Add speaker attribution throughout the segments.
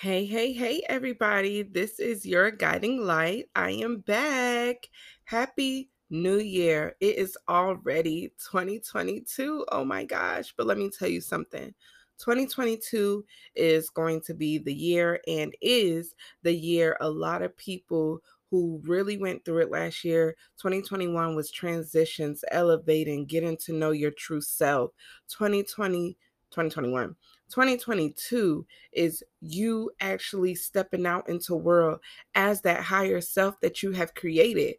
Speaker 1: Hey, hey, hey, everybody. This is your guiding light. I am back. Happy New Year. It is already 2022. Oh my gosh. But let me tell you something 2022 is going to be the year and is the year a lot of people who really went through it last year. 2021 was transitions, elevating, getting to know your true self. 2020, 2021 2022 is you actually stepping out into world as that higher self that you have created.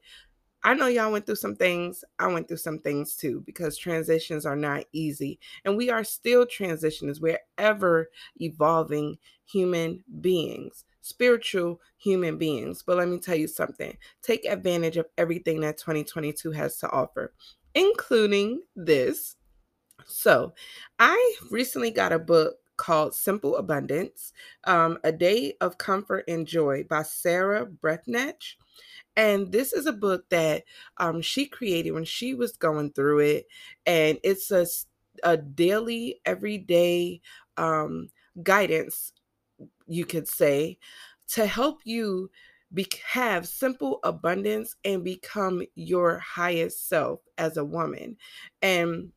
Speaker 1: I know y'all went through some things. I went through some things too because transitions are not easy. And we are still transitions. We're ever evolving human beings, spiritual human beings. But let me tell you something take advantage of everything that 2022 has to offer, including this. So, I recently got a book called Simple Abundance um, A Day of Comfort and Joy by Sarah Breathnach. And this is a book that um, she created when she was going through it. And it's a, a daily, everyday um, guidance, you could say, to help you be- have simple abundance and become your highest self as a woman. And,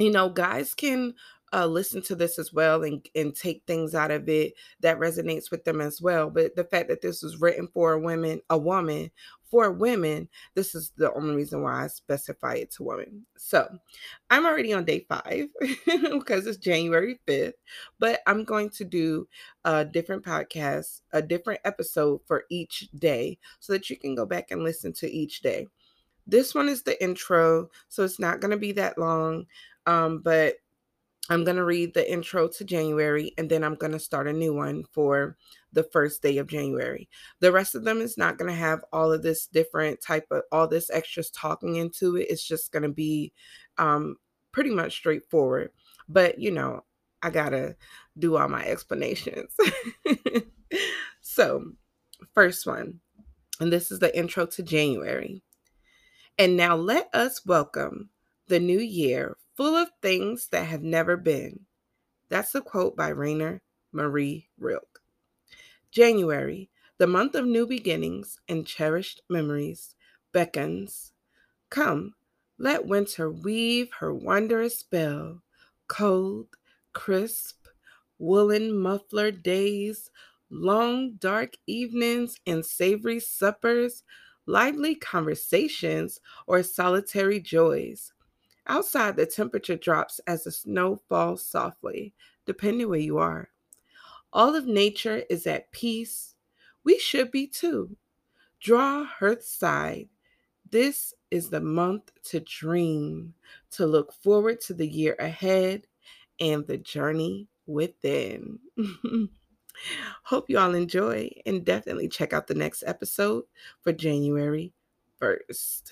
Speaker 1: you know, guys can uh, listen to this as well and, and take things out of it that resonates with them as well. But the fact that this was written for a woman, a woman, for women, this is the only reason why I specify it to women. So I'm already on day five because it's January 5th, but I'm going to do a different podcast, a different episode for each day so that you can go back and listen to each day. This one is the intro, so it's not going to be that long. Um, but I'm going to read the intro to January and then I'm going to start a new one for the first day of January. The rest of them is not going to have all of this different type of all this extras talking into it. It's just going to be um, pretty much straightforward. But, you know, I got to do all my explanations. so, first one, and this is the intro to January. And now let us welcome the new year full of things that have never been. That's a quote by Rainer Maria Rilke. January, the month of new beginnings and cherished memories, beckons. Come, let winter weave her wondrous spell. Cold, crisp, woolen muffler days, long dark evenings and savory suppers, lively conversations, or solitary joys. Outside, the temperature drops as the snow falls softly, depending where you are. All of nature is at peace. We should be too. Draw hearthside. This is the month to dream, to look forward to the year ahead and the journey within. Hope you all enjoy and definitely check out the next episode for January 1st.